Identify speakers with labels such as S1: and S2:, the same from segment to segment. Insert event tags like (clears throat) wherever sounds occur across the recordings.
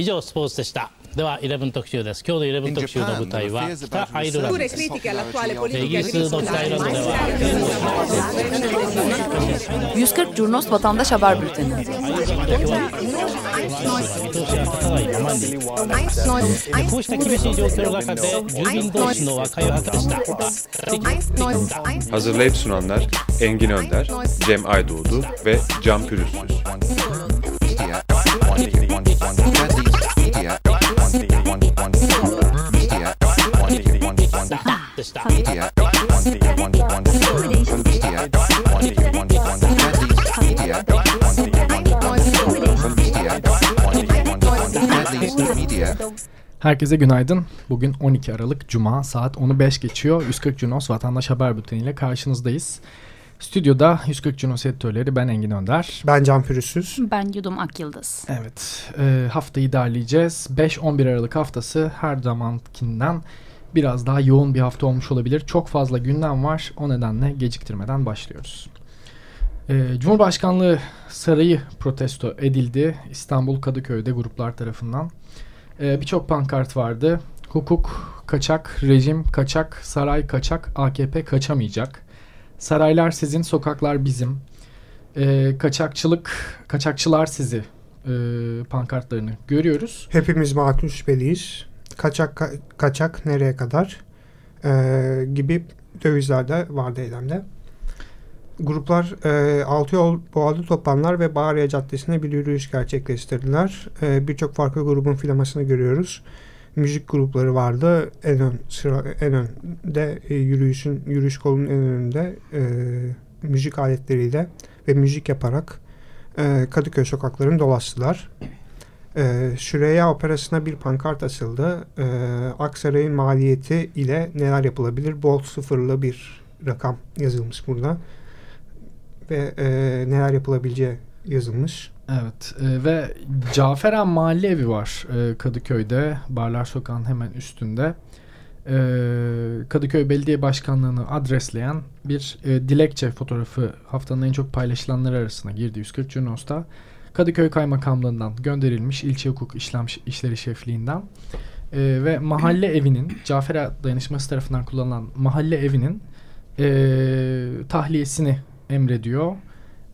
S1: 以上スポーツでしたでは11特集です今日の11特集の舞台は北アイルランドですイギリスの北アイルランドでは
S2: 140 Curnos Vatandaş Haber Bülteni.
S3: Hazırlayıp sunanlar Engin Önder, Cem Aydoğdu ve Can Pürüzsüz.
S4: Herkese günaydın. Bugün 12 Aralık Cuma saat 10'u 5 geçiyor. 140 Cunos Vatandaş Haber Bülteni ile karşınızdayız. Stüdyoda 140 Cunos editörleri ben Engin Önder.
S5: Ben Can Pürüzsüz.
S6: Ben Yudum Akyıldız.
S4: Evet e, haftayı derleyeceğiz. 5-11 Aralık haftası her zamankinden biraz daha yoğun bir hafta olmuş olabilir. Çok fazla gündem var. O nedenle geciktirmeden başlıyoruz. E, Cumhurbaşkanlığı sarayı protesto edildi. İstanbul Kadıköy'de gruplar tarafından. E, Birçok pankart vardı. Hukuk, kaçak, rejim, kaçak, saray, kaçak, AKP kaçamayacak. Saraylar sizin, sokaklar bizim. E, kaçakçılık, kaçakçılar sizi e, pankartlarını görüyoruz.
S5: Hepimiz makul şüpheliyiz. Kaçak ka- kaçak nereye kadar Ee, gibi dövizler de vardı eylemde. Gruplar e, altı yol boğalı toplanlar ve Bağrıya Caddesi'ne bir yürüyüş gerçekleştirdiler. E, Birçok farklı grubun filamasını görüyoruz. Müzik grupları vardı. En ön sıra en önde e, yürüyüşün yürüyüş kolunun en önünde e, müzik aletleriyle ve müzik yaparak e, Kadıköy sokaklarını dolaştılar. E, Şuraya Operası'na bir pankart asıldı. E, Aksaray'ın maliyeti ile neler yapılabilir? Bol sıfırlı bir rakam yazılmış burada. Ve e, neler yapılabileceği yazılmış.
S4: Evet e, ve Caferen Mahalle Evi var e, Kadıköy'de. Barlar Sokağı'nın hemen üstünde. E, Kadıköy Belediye Başkanlığı'nı adresleyen bir e, dilekçe fotoğrafı haftanın en çok paylaşılanları arasına girdi 140 Cunos'ta. Kadıköy Kaymakamlığı'ndan gönderilmiş ilçe hukuk işlem işleri şefliğinden e, ve mahalle (clears throat) evinin Cafer Dayanışması tarafından kullanılan mahalle evinin e, tahliyesini emrediyor.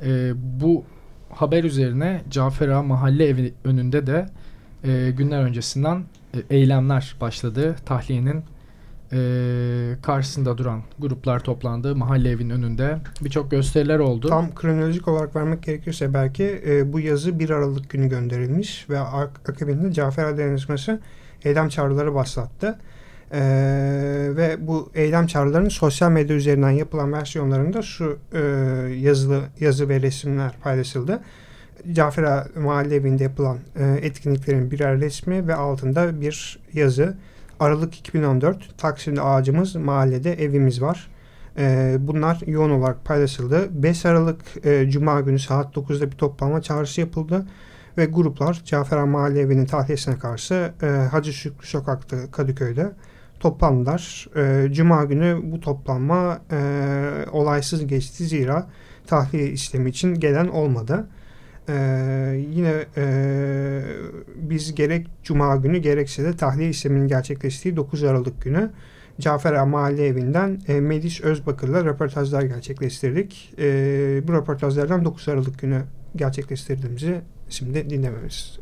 S4: E, bu haber üzerine Cafer Ağa mahalle evi önünde de e, günler öncesinden e, eylemler başladı. Tahliyenin e, karşısında duran gruplar toplandı. Mahalle evinin önünde birçok gösteriler oldu.
S5: Tam kronolojik olarak vermek gerekirse belki e, bu yazı 1 Aralık günü gönderilmiş ve ak- akabinde Cafer Dayanışması eylem çağrıları başlattı. E, ve bu eylem çağrılarının sosyal medya üzerinden yapılan versiyonlarında şu e, yazılı yazı ve resimler paylaşıldı. Cafer Mahalle Evi'nde yapılan e, etkinliklerin birer resmi ve altında bir yazı. Aralık 2014 Taksim'de ağacımız, mahallede evimiz var. E, bunlar yoğun olarak paylaşıldı. 5 Aralık e, Cuma günü saat 9'da bir toplanma çağrısı yapıldı. Ve gruplar Cafer Ağa Mahalle Evi'nin tahliyesine karşı e, Hacı Şükrü Sokak'ta Kadıköy'de toplandılar. E, Cuma günü bu toplanma e, olaysız geçti zira tahliye işlemi için gelen olmadı. Ee, yine e, biz gerek Cuma günü gerekse de tahliye işleminin gerçekleştiği 9 Aralık günü Cafer Mahalle Evi'nden e, Melis Özbakır'la röportajlar gerçekleştirdik. E, bu röportajlardan 9 Aralık günü gerçekleştirdiğimizi şimdi dinlememiz.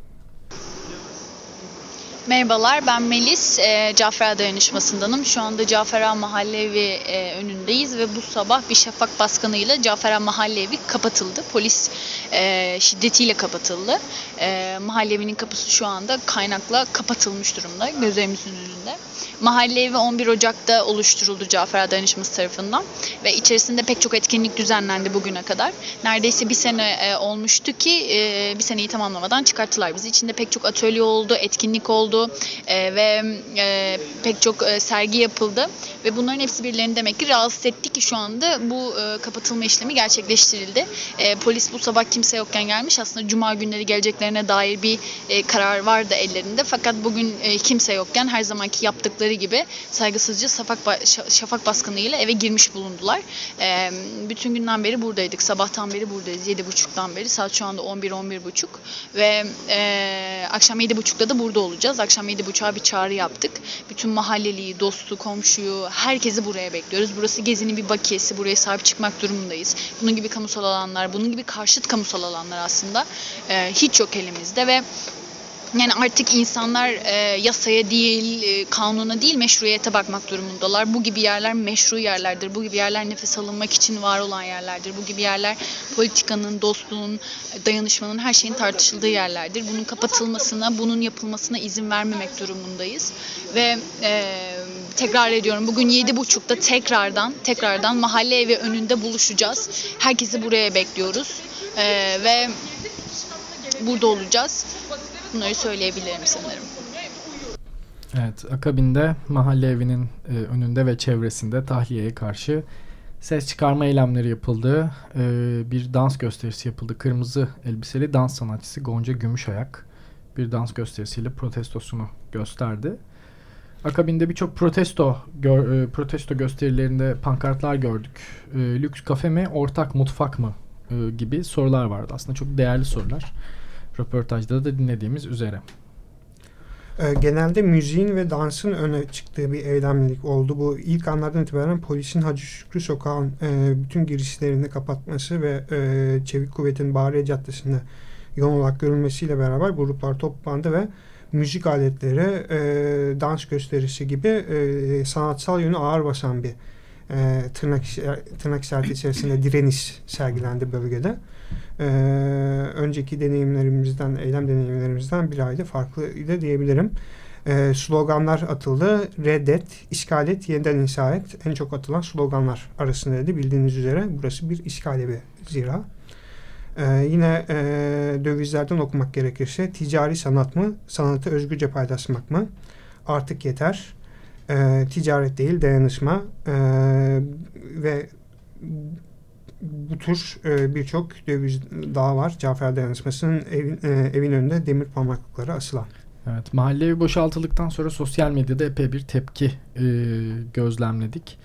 S6: Merhabalar ben Melis, e, Cafer Dayanışması'ndanım. Şu anda Cafer Ağa Mahalle Evi e, önündeyiz ve bu sabah bir şafak baskınıyla Cafer Ağa Mahalle Evi kapatıldı. Polis e, şiddetiyle kapatıldı. E, mahalle evinin kapısı şu anda kaynakla kapatılmış durumda gözlerimizin önünde. Mahalle evi 11 Ocak'ta oluşturuldu Cafer Ağa Dayanışması tarafından ve içerisinde pek çok etkinlik düzenlendi bugüne kadar. Neredeyse bir sene e, olmuştu ki e, bir seneyi tamamlamadan çıkarttılar bizi. İçinde pek çok atölye oldu, etkinlik oldu e, ve e, pek çok e, sergi yapıldı ve bunların hepsi birilerini demek ki rahatsız etti ki şu anda bu e, kapatılma işlemi gerçekleştirildi. E, polis bu sabah kimse yokken gelmiş. Aslında cuma günleri geleceklerine dair bir e, karar vardı ellerinde. Fakat bugün e, kimse yokken her zamanki yaptıkları gibi saygısızca şafak, şafak baskınıyla eve girmiş bulundular. E, bütün günden beri buradaydık. Sabahtan beri buradayız. 7.30'dan beri. Saat şu anda 11-11.30 ve e, akşam 7.30'da da burada olacağız. Akşam 7.30'a bir çağrı yaptık. Bütün mahalleliyi, dostu, komşuyu, herkesi buraya bekliyoruz. Burası Gezi'nin bir bakiyesi. Buraya sahip çıkmak durumundayız. Bunun gibi kamusal alanlar, bunun gibi karşıt kamusal alanlar aslında e, hiç yok elimizde ve yani artık insanlar e, yasaya değil, e, kanuna değil meşruiyete bakmak durumundalar. Bu gibi yerler meşru yerlerdir. Bu gibi yerler nefes alınmak için var olan yerlerdir. Bu gibi yerler politikanın, dostluğun, dayanışmanın her şeyin tartışıldığı yerlerdir. Bunun kapatılmasına, bunun yapılmasına izin vermemek durumundayız. Ve e, tekrar ediyorum bugün yedi buçukta tekrardan tekrardan mahalle evi önünde buluşacağız. Herkesi buraya bekliyoruz. E, ve burada olacağız. Bunları söyleyebilirim sanırım.
S4: Evet, akabinde mahalle evinin e, önünde ve çevresinde tahliyeye karşı ses çıkarma eylemleri yapıldı. E, bir dans gösterisi yapıldı. Kırmızı elbiseli dans sanatçısı Gonca Gümüşayak bir dans gösterisiyle protestosunu gösterdi. Akabinde birçok protesto gör, e, protesto gösterilerinde pankartlar gördük. E, lüks kafe mi, ortak mutfak mı e, gibi sorular vardı. Aslında çok değerli sorular röportajda da dinlediğimiz üzere.
S5: Ee, genelde müziğin ve dansın öne çıktığı bir eylemlilik oldu. Bu ilk anlardan itibaren polisin Hacı Şükrü Sokağı'nın e, bütün girişlerini kapatması ve e, Çevik Kuvvet'in Bahriye Caddesi'nde yoğun olarak görülmesiyle beraber gruplar toplandı ve müzik aletleri, e, dans gösterisi gibi e, sanatsal yönü ağır basan bir e, tırnak, tırnak işareti içerisinde direniş sergilendi bölgede e, önceki deneyimlerimizden, eylem deneyimlerimizden bir ayda farklıydı diyebilirim. E, sloganlar atıldı. Reddet, işgal et, yeniden inşa et. En çok atılan sloganlar arasındaydı. Bildiğiniz üzere burası bir işgal evi zira. Ee, yine e, dövizlerden okumak gerekirse ticari sanat mı, sanatı özgürce paylaşmak mı? Artık yeter. Ee, ticaret değil, dayanışma ee, ve bu tür e, birçok döviz daha var. Cafer Dayanışması'nın evin, e, evin önünde demir parmaklıkları asılan.
S4: Evet, mahalle evi boşaltıldıktan sonra sosyal medyada epey bir tepki e, gözlemledik.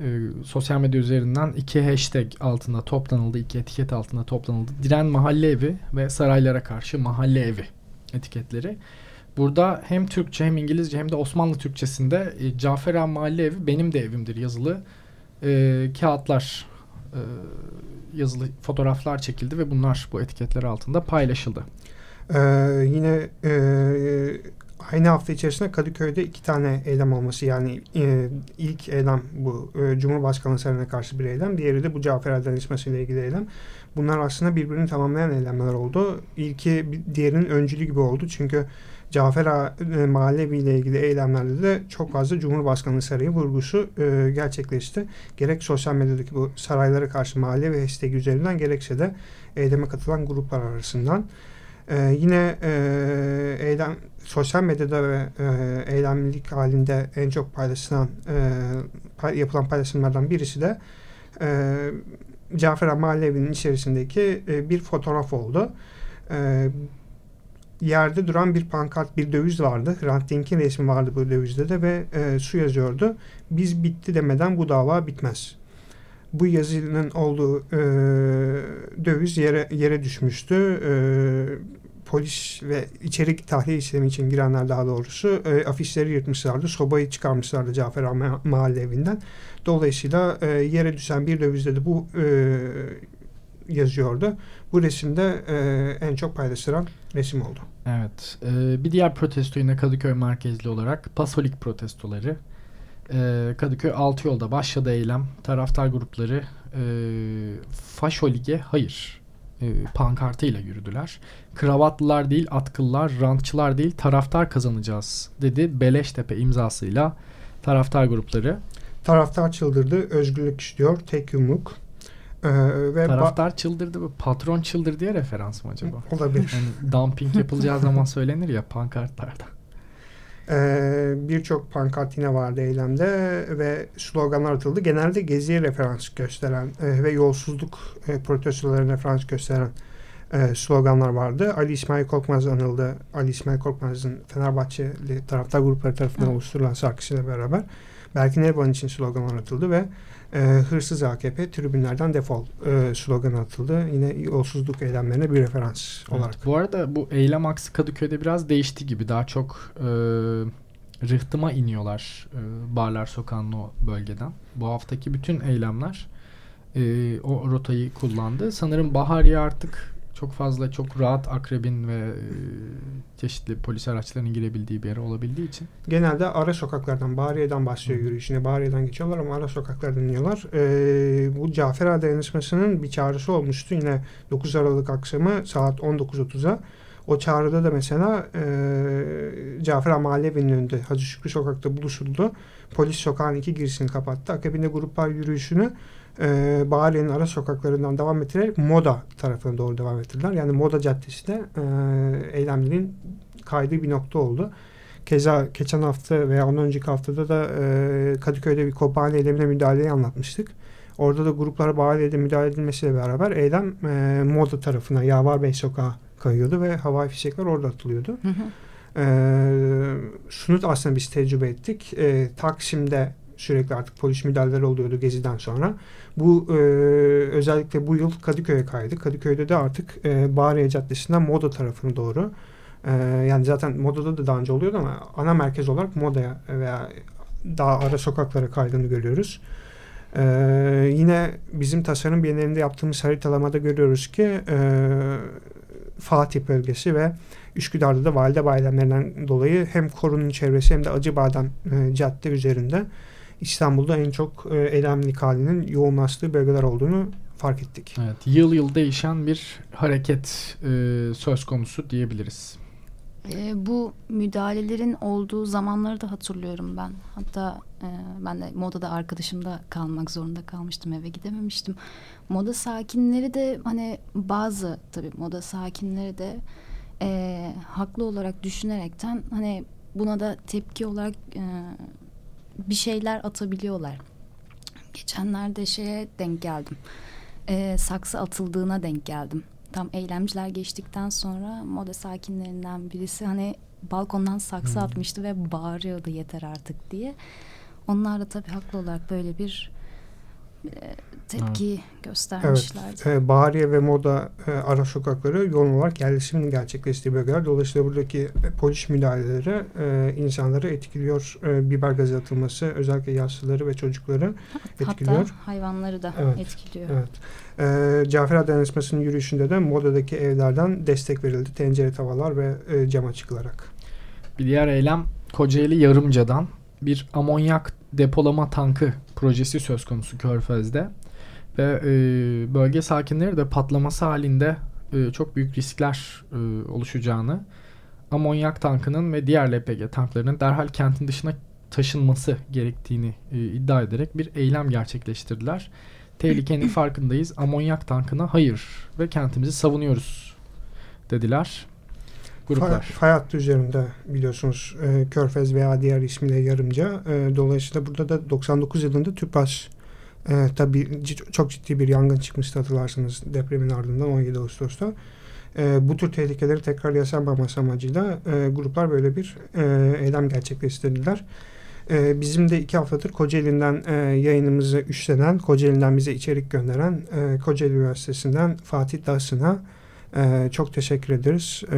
S4: E, sosyal medya üzerinden iki hashtag altında toplanıldı, iki etiket altında toplanıldı. Diren mahalle evi ve saraylara karşı mahalle evi etiketleri. Burada hem Türkçe hem İngilizce hem de Osmanlı Türkçesinde e, Cafer Han Mahalle Evi benim de evimdir yazılı e, kağıtlar e, yazılı fotoğraflar çekildi ve bunlar bu etiketler altında paylaşıldı.
S5: Ee, yine e, aynı hafta içerisinde Kadıköy'de iki tane eylem olması yani e, ilk eylem bu e, Cumhurbaşkanı Sarayı'na karşı bir eylem diğeri de bu Cafer ile ilgili eylem. Bunlar aslında birbirini tamamlayan eylemler oldu. İlki diğerinin öncülü gibi oldu çünkü Cafer e, Mahallevi ile ilgili eylemlerde de çok fazla Cumhurbaşkanı Sarayı vurgusu e, gerçekleşti. Gerek sosyal medyadaki bu saraylara karşı mahalle ve hashtag üzerinden gerekse de eyleme katılan gruplar arasından. E, yine e, eylem sosyal medyada ve e, eylemlilik halinde en çok paylaşılan e, yapılan paylaşımlardan birisi de e, Cafer Mahallevi'nin içerisindeki e, bir fotoğraf oldu. E, yerde duran bir pankart, bir döviz vardı. Hrant Dink'in resmi vardı bu dövizde de ve e, su yazıyordu. Biz bitti demeden bu dava bitmez. Bu yazının olduğu e, döviz yere yere düşmüştü. E, polis ve içerik tahliye işlemi için girenler daha doğrusu e, afişleri yırtmışlardı. Sobayı çıkarmışlardı Cafer Ağa Mahalle evinden. Dolayısıyla e, yere düşen bir dövizde de bu e, yazıyordu. Bu resimde e, en çok paylaşılan resim oldu.
S4: Evet. E, bir diğer protesto yine Kadıköy merkezli olarak Pasolik protestoları. E, Kadıköy Altı Yolda başladı eylem. Taraftar grupları e, Faşo Lig'e hayır e, pankartıyla yürüdüler. Kravatlılar değil, atkıllar, rantçılar değil, taraftar kazanacağız dedi Beleştepe imzasıyla taraftar grupları.
S5: Taraftar çıldırdı, özgürlük istiyor, tek yumruk.
S4: Ee, ve Taraftar çıldırdı bu patron çıldırdı diye referans mı acaba?
S5: Olabilir.
S4: Yani dumping yapılacağı zaman söylenir ya pankartlarda.
S5: Ee, Birçok pankart yine vardı eylemde ve sloganlar atıldı. Genelde geziye referans gösteren e, ve yolsuzluk e, protestolarına referans gösteren e, sloganlar vardı. Ali İsmail Korkmaz anıldı. Ali İsmail Korkmaz'ın Fenerbahçeli taraftar grupları tarafından Hı. oluşturulan şarkısıyla beraber Berkin Erban için sloganlar atıldı ve e, hırsız AKP tribünlerden defol e, slogan atıldı. Yine yolsuzluk eylemlerine bir referans evet, olarak.
S4: Bu arada bu eylem aksı Kadıköy'de biraz değişti gibi. Daha çok e, rıhtıma iniyorlar e, Barlar Sokağı'nın o bölgeden. Bu haftaki bütün eylemler e, o rotayı kullandı. Sanırım Bahariye artık çok fazla çok rahat akrebin ve e, çeşitli polis araçlarının girebildiği bir yer olabildiği için.
S5: Genelde ara sokaklardan, Bahariye'den başlıyor yürüyüşüne. Bahariye'den geçiyorlar ama ara sokaklardan iniyorlar. Ee, bu Cafer Ağa dayanışmasının bir çağrısı olmuştu. Yine 9 Aralık akşamı saat 19.30'a. O çağrıda da mesela e, Cafer Mahallevi'nin önünde Hacı Şükrü Sokak'ta buluşuldu. Polis sokağın iki girişini kapattı. Akabinde gruplar yürüyüşünü e, Bahariye'nin ara sokaklarından devam ettirerek Moda tarafına doğru devam ettirdiler. Yani Moda Caddesi'nde e, eylemlerin kaydığı bir nokta oldu. Keza geçen hafta veya ondan önceki haftada da e, Kadıköy'de bir kophane eylemine müdahaleyi anlatmıştık. Orada da gruplara Bahariye'de müdahale edilmesiyle beraber eylem e, Moda tarafına Yavar Bey Sokağı kayıyordu ve havai fişekler orada atılıyordu. Hı hı. Şunu da aslında biz tecrübe ettik. Ee, Taksim'de sürekli artık polis müdahaleleri oluyordu Gezi'den sonra. Bu e, özellikle bu yıl Kadıköy'e kaydı. Kadıköy'de de artık e, Bahariye Caddesi'nden Moda tarafına doğru e, yani zaten Moda'da da daha önce oluyordu ama ana merkez olarak Moda'ya veya daha ara sokaklara kaydığını görüyoruz. Ee, yine bizim tasarım bienalinde yaptığımız haritalamada görüyoruz ki e, Fatih bölgesi ve Üsküdar'da da valide bayramlarından dolayı hem korunun çevresi hem de Acıbadem e, cadde üzerinde İstanbul'da en çok e, eylemlik halinin yoğunlaştığı bölgeler olduğunu fark ettik.
S4: Evet, yıl yıl değişen bir hareket e, söz konusu diyebiliriz.
S2: E, bu müdahalelerin olduğu zamanları da hatırlıyorum ben. Hatta e, ben de modada arkadaşımda kalmak zorunda kalmıştım eve gidememiştim. Moda sakinleri de hani bazı tabii moda sakinleri de e, haklı olarak düşünerekten hani buna da tepki olarak e, bir şeyler atabiliyorlar. Geçenlerde şeye denk geldim. E, saksı atıldığına denk geldim. Tam eylemciler geçtikten sonra moda sakinlerinden birisi hani balkondan saksı hmm. atmıştı ve bağırıyordu yeter artık diye. Onlar da tabii haklı olarak böyle bir tepki evet. göstermişlerdi.
S5: Evet. E, Bahariye ve Moda e, ara sokakları yoğun olarak yerleşimin gerçekleştiği bölgeler. Dolayısıyla buradaki e, polis müdahaleleri insanları etkiliyor. Biber gazı atılması özellikle yaşlıları ve çocukları etkiliyor.
S2: Hatta hayvanları da evet. etkiliyor.
S5: Evet. E, Cafer Dayanışması'nın yürüyüşünde de Moda'daki evlerden destek verildi. Tencere tavalar ve cama çıkılarak.
S4: Bir diğer eylem Kocaeli Yarımca'dan bir amonyak depolama tankı projesi söz konusu Körfez'de. Ve e, bölge sakinleri de patlaması halinde e, çok büyük riskler e, oluşacağını, amonyak tankının ve diğer LPG tanklarının derhal kentin dışına taşınması gerektiğini e, iddia ederek bir eylem gerçekleştirdiler. Tehlikenin farkındayız. Amonyak tankına hayır ve kentimizi savunuyoruz dediler.
S5: Gruplar. Fay, hattı üzerinde biliyorsunuz e, Körfez veya diğer ismiyle Yarımca. E, dolayısıyla burada da 99 yılında TÜPRAŞ e, tabii çok ciddi bir yangın çıkmıştı hatırlarsınız depremin ardından 17 Ağustos'ta. E, bu tür tehlikeleri tekrar yaşanmaması amacıyla e, gruplar böyle bir e, eylem gerçekleştirdiler. E, bizim de iki haftadır Kocaeli'nden e, yayınımızı üstlenen, Kocaeli'nden bize içerik gönderen e, Kocaeli Üniversitesi'nden Fatih Dasın'a e, çok teşekkür ederiz. E,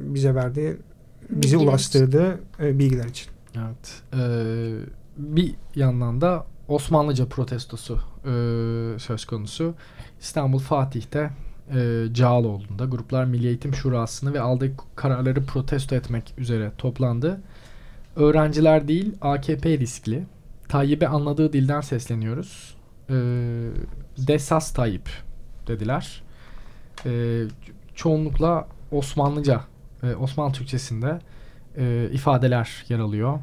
S5: bize verdiği, bizi bilgiler ulaştırdığı e, bilgiler için.
S4: Evet. E, bir yandan da Osmanlıca protestosu e, söz konusu. İstanbul Fatih'te e, Cağaloğlu'nda gruplar Milli Eğitim Şurası'nı ve aldığı kararları protesto etmek üzere toplandı. Öğrenciler değil AKP riskli. Tayyip'e anladığı dilden sesleniyoruz. E, Desas Tayyip dediler. E, çoğunlukla Osmanlıca, e, Osmanlı Türkçesinde e, ifadeler yer alıyor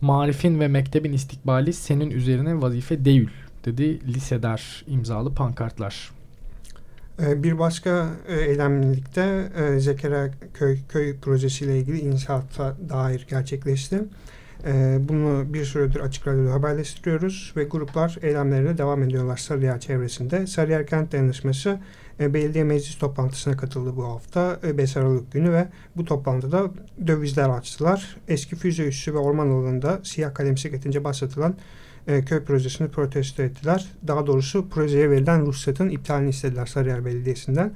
S4: marifin ve mektebin istikbali senin üzerine vazife değil dedi liseder imzalı pankartlar.
S5: Ee, bir başka e, eylemlilikte e, Zekeriya Köy, Köy projesiyle ilgili inşaata dair gerçekleşti. E, bunu bir süredir açık radyoda haberleştiriyoruz ve gruplar eylemlerine devam ediyorlar Sarıyer çevresinde. Sarıyer Kent Dayanışması e, belediye meclis toplantısına katıldı bu hafta e, 5 Aralık günü ve bu toplantıda dövizler açtılar. Eski füze üssü ve orman alanında siyah kalem bisikletince başlatılan e, köy projesini protesto ettiler. Daha doğrusu projeye verilen ruhsatın iptalini istediler Sarıyer Belediyesi'nden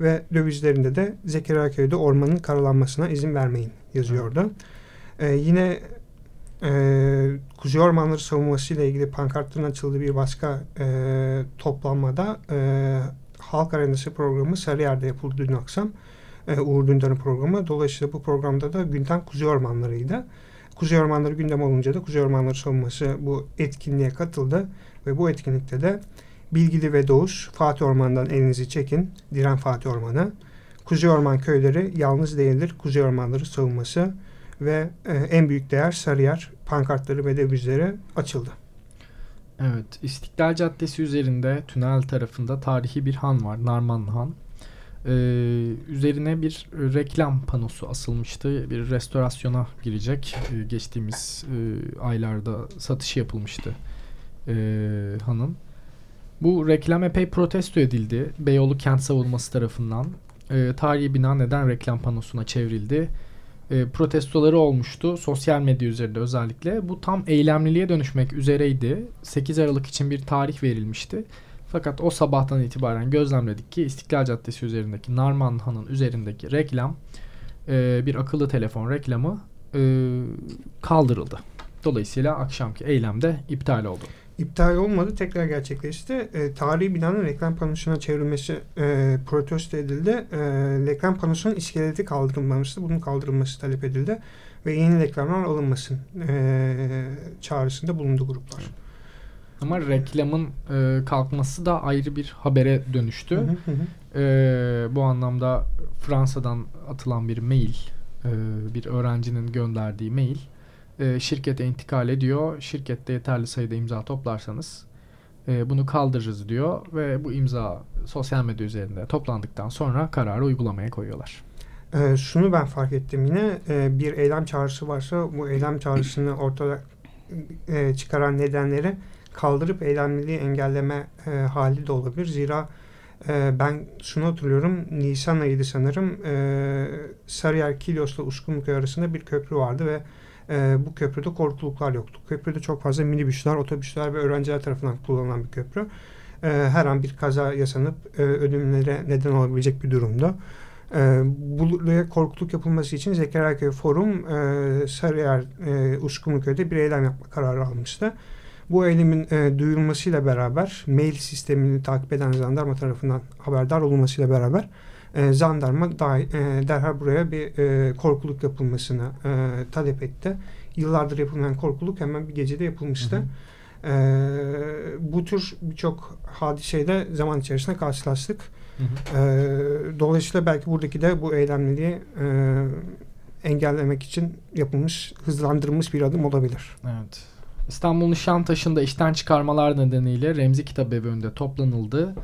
S5: ve dövizlerinde de Zekeriya Köy'de ormanın karalanmasına izin vermeyin yazıyordu. E, yine e, Kuzey Ormanları savunması ile ilgili pankartların açıldığı bir başka e, toplanmada e, Halk Arenası programı Sarıyer'de yapıldı dün akşam. E, Uğur Dündar'ın programı. Dolayısıyla bu programda da gündem Kuzey Ormanları'ydı. Kuzey Ormanları gündem olunca da Kuzey Ormanları savunması bu etkinliğe katıldı. Ve bu etkinlikte de Bilgili ve Doğuş, Fatih Orman'dan elinizi çekin, Diren Fatih Orman'a. Kuzey Orman köyleri yalnız değildir. Kuzey Ormanları savunması ve e, en büyük değer Sarıyer pankartları ve devizleri açıldı.
S4: Evet, İstiklal Caddesi üzerinde tünel tarafında tarihi bir han var, Narmanlı Han. Ee, üzerine bir reklam panosu asılmıştı. Bir restorasyona girecek. Ee, geçtiğimiz e, aylarda satışı yapılmıştı e, hanın. Bu reklam epey protesto edildi. Beyoğlu Kent Savunması tarafından. E, tarihi bina neden reklam panosuna çevrildi? E, protestoları olmuştu. Sosyal medya üzerinde özellikle. Bu tam eylemliliğe dönüşmek üzereydi. 8 Aralık için bir tarih verilmişti. Fakat o sabahtan itibaren gözlemledik ki İstiklal Caddesi üzerindeki Narman Han'ın üzerindeki reklam e, bir akıllı telefon reklamı e, kaldırıldı. Dolayısıyla akşamki eylemde iptal oldu
S5: iptal olmadı. Tekrar gerçekleşti. E, tarihi binanın reklam panosuna çevrilmesi e, protesto edildi. E, reklam panosunun iskeleti kaldırılmamıştı. Bunun kaldırılması talep edildi. Ve yeni reklamlar alınmasın e, çağrısında bulundu gruplar.
S4: Ama reklamın e, kalkması da ayrı bir habere dönüştü. Hı hı hı. E, bu anlamda Fransa'dan atılan bir mail, e, bir öğrencinin gönderdiği mail e, şirkete intikal ediyor. Şirkette yeterli sayıda imza toplarsanız e, bunu kaldırırız diyor ve bu imza sosyal medya üzerinde toplandıktan sonra kararı uygulamaya koyuyorlar.
S5: E, şunu ben fark ettim yine e, bir eylem çağrısı varsa bu eylem çağrısını ortada e, çıkaran nedenleri kaldırıp eylemliliği engelleme e, hali de olabilir. Zira e, ben şunu hatırlıyorum Nisan ayıydı sanırım e, Sarıyer Kilyos'la Uskumruköy arasında bir köprü vardı ve e, bu köprüde korkuluklar yoktu. Köprüde çok fazla minibüsler, otobüsler ve öğrenciler tarafından kullanılan bir köprü. E, her an bir kaza yaşanıp e, ölümlere neden olabilecek bir durumda. E, buraya korkuluk yapılması için Zekeriyaköy Forum e, Sarıyer e, Uskumruköy'de bir eylem yapma kararı almıştı. Bu eylemin e, duyulmasıyla beraber mail sistemini takip eden jandarma tarafından haberdar olunmasıyla beraber e, jandarma e, derhal buraya bir e, korkuluk yapılmasını e, talep etti. Yıllardır yapılmayan korkuluk hemen bir gecede yapılmıştı. Hı hı. E, bu tür birçok hadiseyle zaman içerisinde karşılaştık. Hı hı. E, dolayısıyla belki buradaki de bu eylemliliği e, engellemek için yapılmış, hızlandırılmış bir adım olabilir.
S4: Evet. İstanbul Nişantaşı'nda işten çıkarmalar nedeniyle Remzi Kitabevi önünde toplanıldı.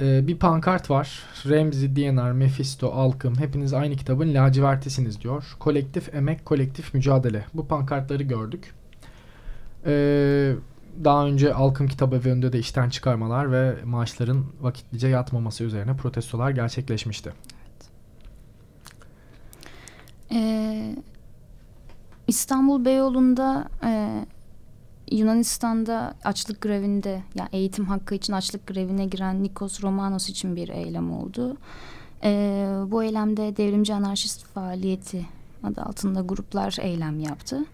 S4: Ee, bir pankart var. Remzi, DNR, Mephisto, Alkım hepiniz aynı kitabın lacivertisiniz diyor. Kolektif emek, kolektif mücadele. Bu pankartları gördük. Ee, daha önce Alkım kitabı önünde de işten çıkarmalar ve maaşların vakitlice yatmaması üzerine protestolar gerçekleşmişti. Evet.
S2: Ee, İstanbul Beyoğlu'nda e, Yunanistan'da açlık grevinde yani eğitim hakkı için açlık grevine giren Nikos Romanos için bir eylem oldu. Ee, bu eylemde devrimci anarşist faaliyeti adı altında gruplar eylem yaptı.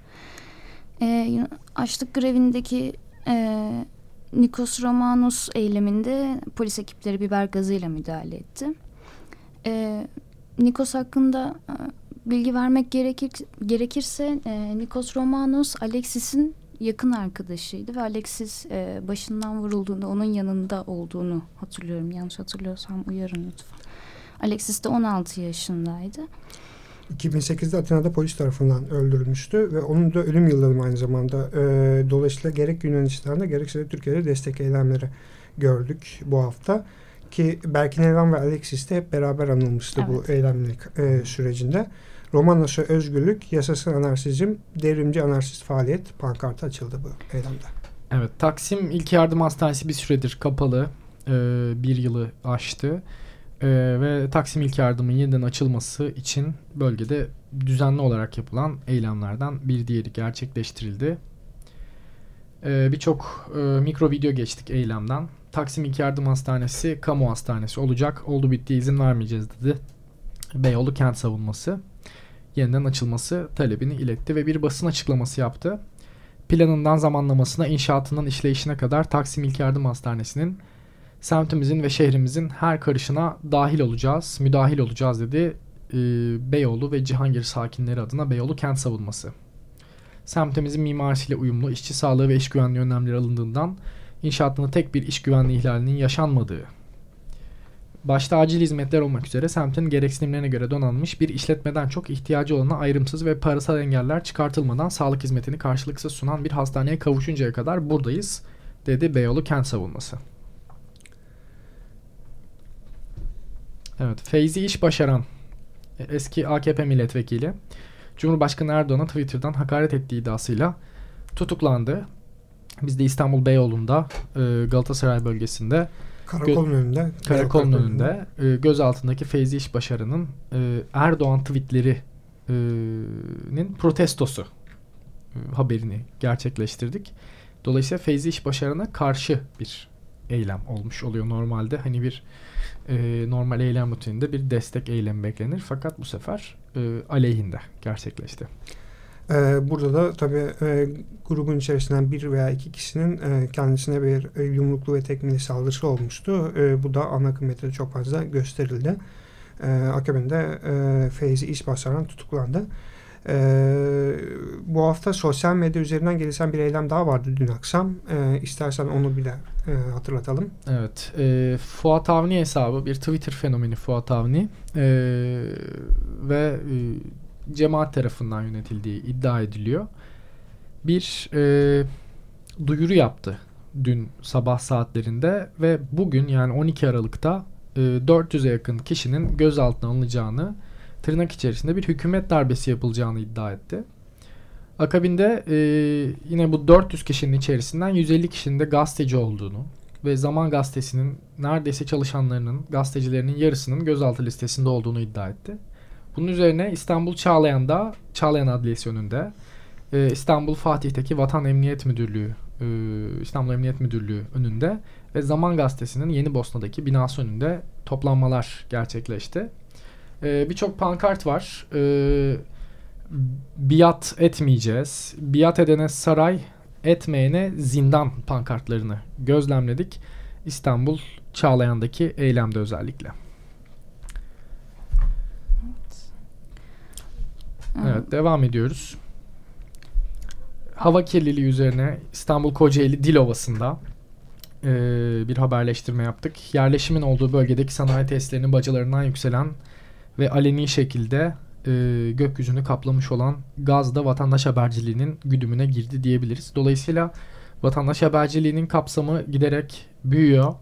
S2: Ee, açlık grevindeki e, Nikos Romanos eyleminde polis ekipleri biber gazıyla müdahale etti. Ee, Nikos hakkında e, bilgi vermek gerekir, gerekirse e, Nikos Romanos Alexis'in yakın arkadaşıydı ve Alexis e, başından vurulduğunda onun yanında olduğunu hatırlıyorum. Yanlış hatırlıyorsam uyarın lütfen. Alexis de 16 yaşındaydı.
S5: 2008'de Atina'da polis tarafından öldürülmüştü ve onun da ölüm yıldönümü aynı zamanda. E, dolayısıyla gerek Yunanistan'da gerekse de Türkiye'de destek eylemleri gördük bu hafta. Ki Berkin Elvan ve Alexis de hep beraber anılmıştı evet. bu eylemlik e, sürecinde. Romanos'a özgürlük, yasasal anarşizm, devrimci anarşist faaliyet pankartı açıldı bu eylemde.
S4: Evet, Taksim İlk Yardım Hastanesi bir süredir kapalı. Ee, bir yılı aştı. Ee, ve Taksim İlk Yardım'ın yeniden açılması için bölgede düzenli olarak yapılan eylemlerden bir diğeri gerçekleştirildi. Ee, Birçok e, mikro video geçtik eylemden. Taksim İlk Yardım Hastanesi kamu hastanesi olacak. Oldu bitti izin vermeyeceğiz dedi. Beyoğlu Kent Savunması yeniden açılması talebini iletti ve bir basın açıklaması yaptı. Planından zamanlamasına, inşaatından işleyişine kadar Taksim İlk Yardım Hastanesi'nin semtimizin ve şehrimizin her karışına dahil olacağız, müdahil olacağız dedi e, Beyoğlu ve Cihangir sakinleri adına Beyoğlu Kent Savunması. Semtimizin mimarisiyle uyumlu işçi sağlığı ve iş güvenliği önlemleri alındığından inşaatında tek bir iş güvenliği ihlalinin yaşanmadığı başta acil hizmetler olmak üzere semtin gereksinimlerine göre donanmış bir işletmeden çok ihtiyacı olana ayrımsız ve parasal engeller çıkartılmadan sağlık hizmetini karşılıksız sunan bir hastaneye kavuşuncaya kadar buradayız dedi Beyoğlu Kent Savunması. Evet, Feyzi İş Başaran eski AKP milletvekili Cumhurbaşkanı Erdoğan'a Twitter'dan hakaret ettiği iddiasıyla tutuklandı. Biz de İstanbul Beyoğlu'nda e, Galatasaray bölgesinde
S5: Karakolun önünde.
S4: Karakolun önünde e, göz altındaki Feyzi İş Başarı'nın e, Erdoğan tweetlerinin e, protestosu e, haberini gerçekleştirdik. Dolayısıyla Feyzi İş Başarı'na karşı bir eylem olmuş oluyor normalde. Hani bir e, normal eylem rutininde bir destek eylemi beklenir. Fakat bu sefer e, aleyhinde gerçekleşti.
S5: Ee, burada da tabii e, grubun içerisinden bir veya iki kişinin e, kendisine bir e, yumruklu ve tekmeli saldırısı olmuştu. Bu da ana akıbette çok fazla gösterildi. Akabinde e, Feyzi İsbasaran tutuklandı. Bu hafta sosyal medya üzerinden gelişen bir eylem daha vardı dün akşam. E, istersen onu bile hatırlatalım.
S4: Evet. Fuat Avni hesabı bir Twitter fenomeni Fuat Avni ve cemaat tarafından yönetildiği iddia ediliyor. Bir e, duyuru yaptı dün sabah saatlerinde ve bugün yani 12 Aralık'ta e, 400'e yakın kişinin gözaltına alınacağını, tırnak içerisinde bir hükümet darbesi yapılacağını iddia etti. Akabinde e, yine bu 400 kişinin içerisinden 150 kişinin de gazeteci olduğunu ve Zaman Gazetesi'nin neredeyse çalışanlarının, gazetecilerinin yarısının gözaltı listesinde olduğunu iddia etti. Bunun üzerine İstanbul Çağlayan'da, Çağlayan Adliyesi önünde e, İstanbul Fatih'teki Vatan Emniyet Müdürlüğü, e, İstanbul Emniyet Müdürlüğü önünde ve Zaman Gazetesi'nin Yeni Bosna'daki binası önünde toplanmalar gerçekleşti. E, Birçok pankart var. E, biat etmeyeceğiz. Biat edene saray, etmeyene zindan pankartlarını gözlemledik. İstanbul Çağlayan'daki eylemde özellikle. Evet devam ediyoruz. Hava kirliliği üzerine İstanbul Kocaeli Dilovası'nda e, bir haberleştirme yaptık. Yerleşimin olduğu bölgedeki sanayi testlerinin bacalarından yükselen ve aleni şekilde e, gökyüzünü kaplamış olan gaz da vatandaş haberciliğinin güdümüne girdi diyebiliriz. Dolayısıyla vatandaş haberciliğinin kapsamı giderek büyüyor.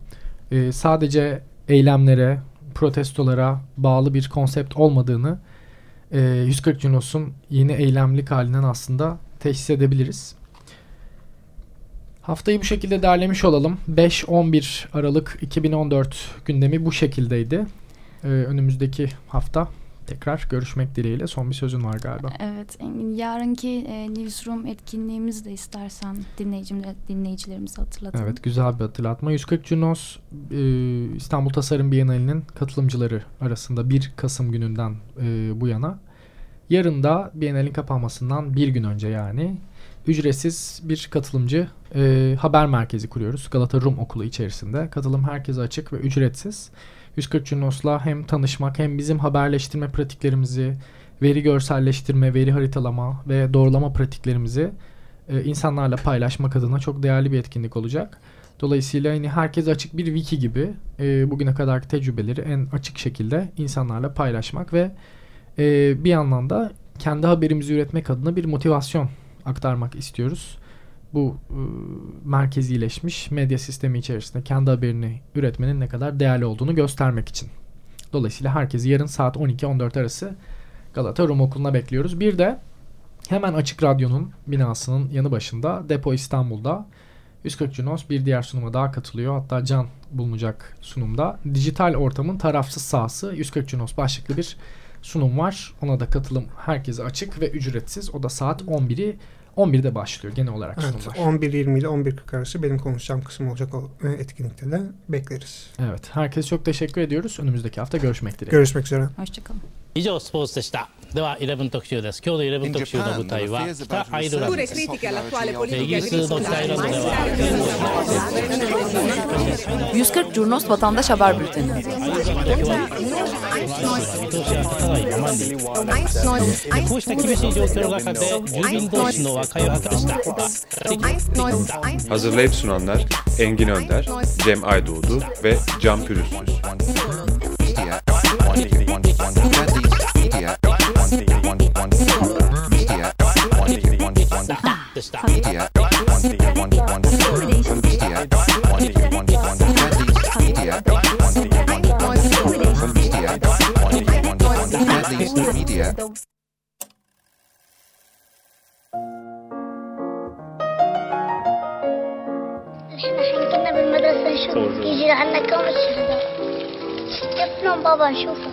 S4: E, sadece eylemlere, protestolara bağlı bir konsept olmadığını e, 140 Junos'un yeni eylemlik halinden aslında teşhis edebiliriz. Haftayı bu şekilde derlemiş olalım. 5-11 Aralık 2014 gündemi bu şekildeydi. Ee, önümüzdeki hafta tekrar görüşmek dileğiyle. Son bir sözün var galiba.
S2: Evet. Yarınki e, Newsroom etkinliğimizi de istersen dinleyicilerimize hatırlatalım.
S4: Evet. Güzel bir hatırlatma. 140 Junos e, İstanbul Tasarım Bienali'nin katılımcıları arasında 1 Kasım gününden e, bu yana. Yarın da Bienalin kapanmasından bir gün önce yani ücretsiz bir katılımcı e, haber merkezi kuruyoruz. Galata Rum Okulu içerisinde. Katılım herkese açık ve ücretsiz. 140 Junos'la hem tanışmak hem bizim haberleştirme pratiklerimizi, veri görselleştirme, veri haritalama ve doğrulama pratiklerimizi e, insanlarla paylaşmak adına çok değerli bir etkinlik olacak. Dolayısıyla hani herkes açık bir wiki gibi e, bugüne kadarki tecrübeleri en açık şekilde insanlarla paylaşmak ve e, bir yandan da kendi haberimizi üretmek adına bir motivasyon aktarmak istiyoruz. Bu e, merkezileşmiş medya sistemi içerisinde kendi haberini üretmenin ne kadar değerli olduğunu göstermek için. Dolayısıyla herkesi yarın saat 12-14 arası Galata Rum Okulu'na bekliyoruz. Bir de hemen Açık Radyo'nun binasının yanı başında Depo İstanbul'da 140 Junos bir diğer sunuma daha katılıyor. Hatta Can bulunacak sunumda. Dijital ortamın tarafsız sahası 140 Junos başlıklı bir sunum var. Ona da katılım herkese açık ve ücretsiz. O da saat 11'i 11'de başlıyor genel olarak
S5: evet,
S4: sunumlar.
S5: 11.20 ile 11.40 arası benim konuşacağım kısım olacak o e, etkinlikte de bekleriz.
S4: Evet. Herkese çok teşekkür ediyoruz. Önümüzdeki hafta görüşmek dileğiyle.
S5: Görüşmek üzere.
S2: Hoşçakalın.
S1: 以上スポーツでしたでは11特集です今日の11特集の舞台は北アイルランドですイギリスの北アイルランドでは
S7: 140 Curnos Vatandaş Haber Bülteni.
S1: 見通しが立たないままにこうした厳しい状況の中で住民同士の和解を図りした
S3: Hazırlayıp sunanlar Engin Önder, Cem Aydoğdu ve Can Pürüzsüz.
S8: Media.
S9: احنا كنا بالمدرسة نشوف يجي عنا كم الشهداء شفنا بابا نشوفه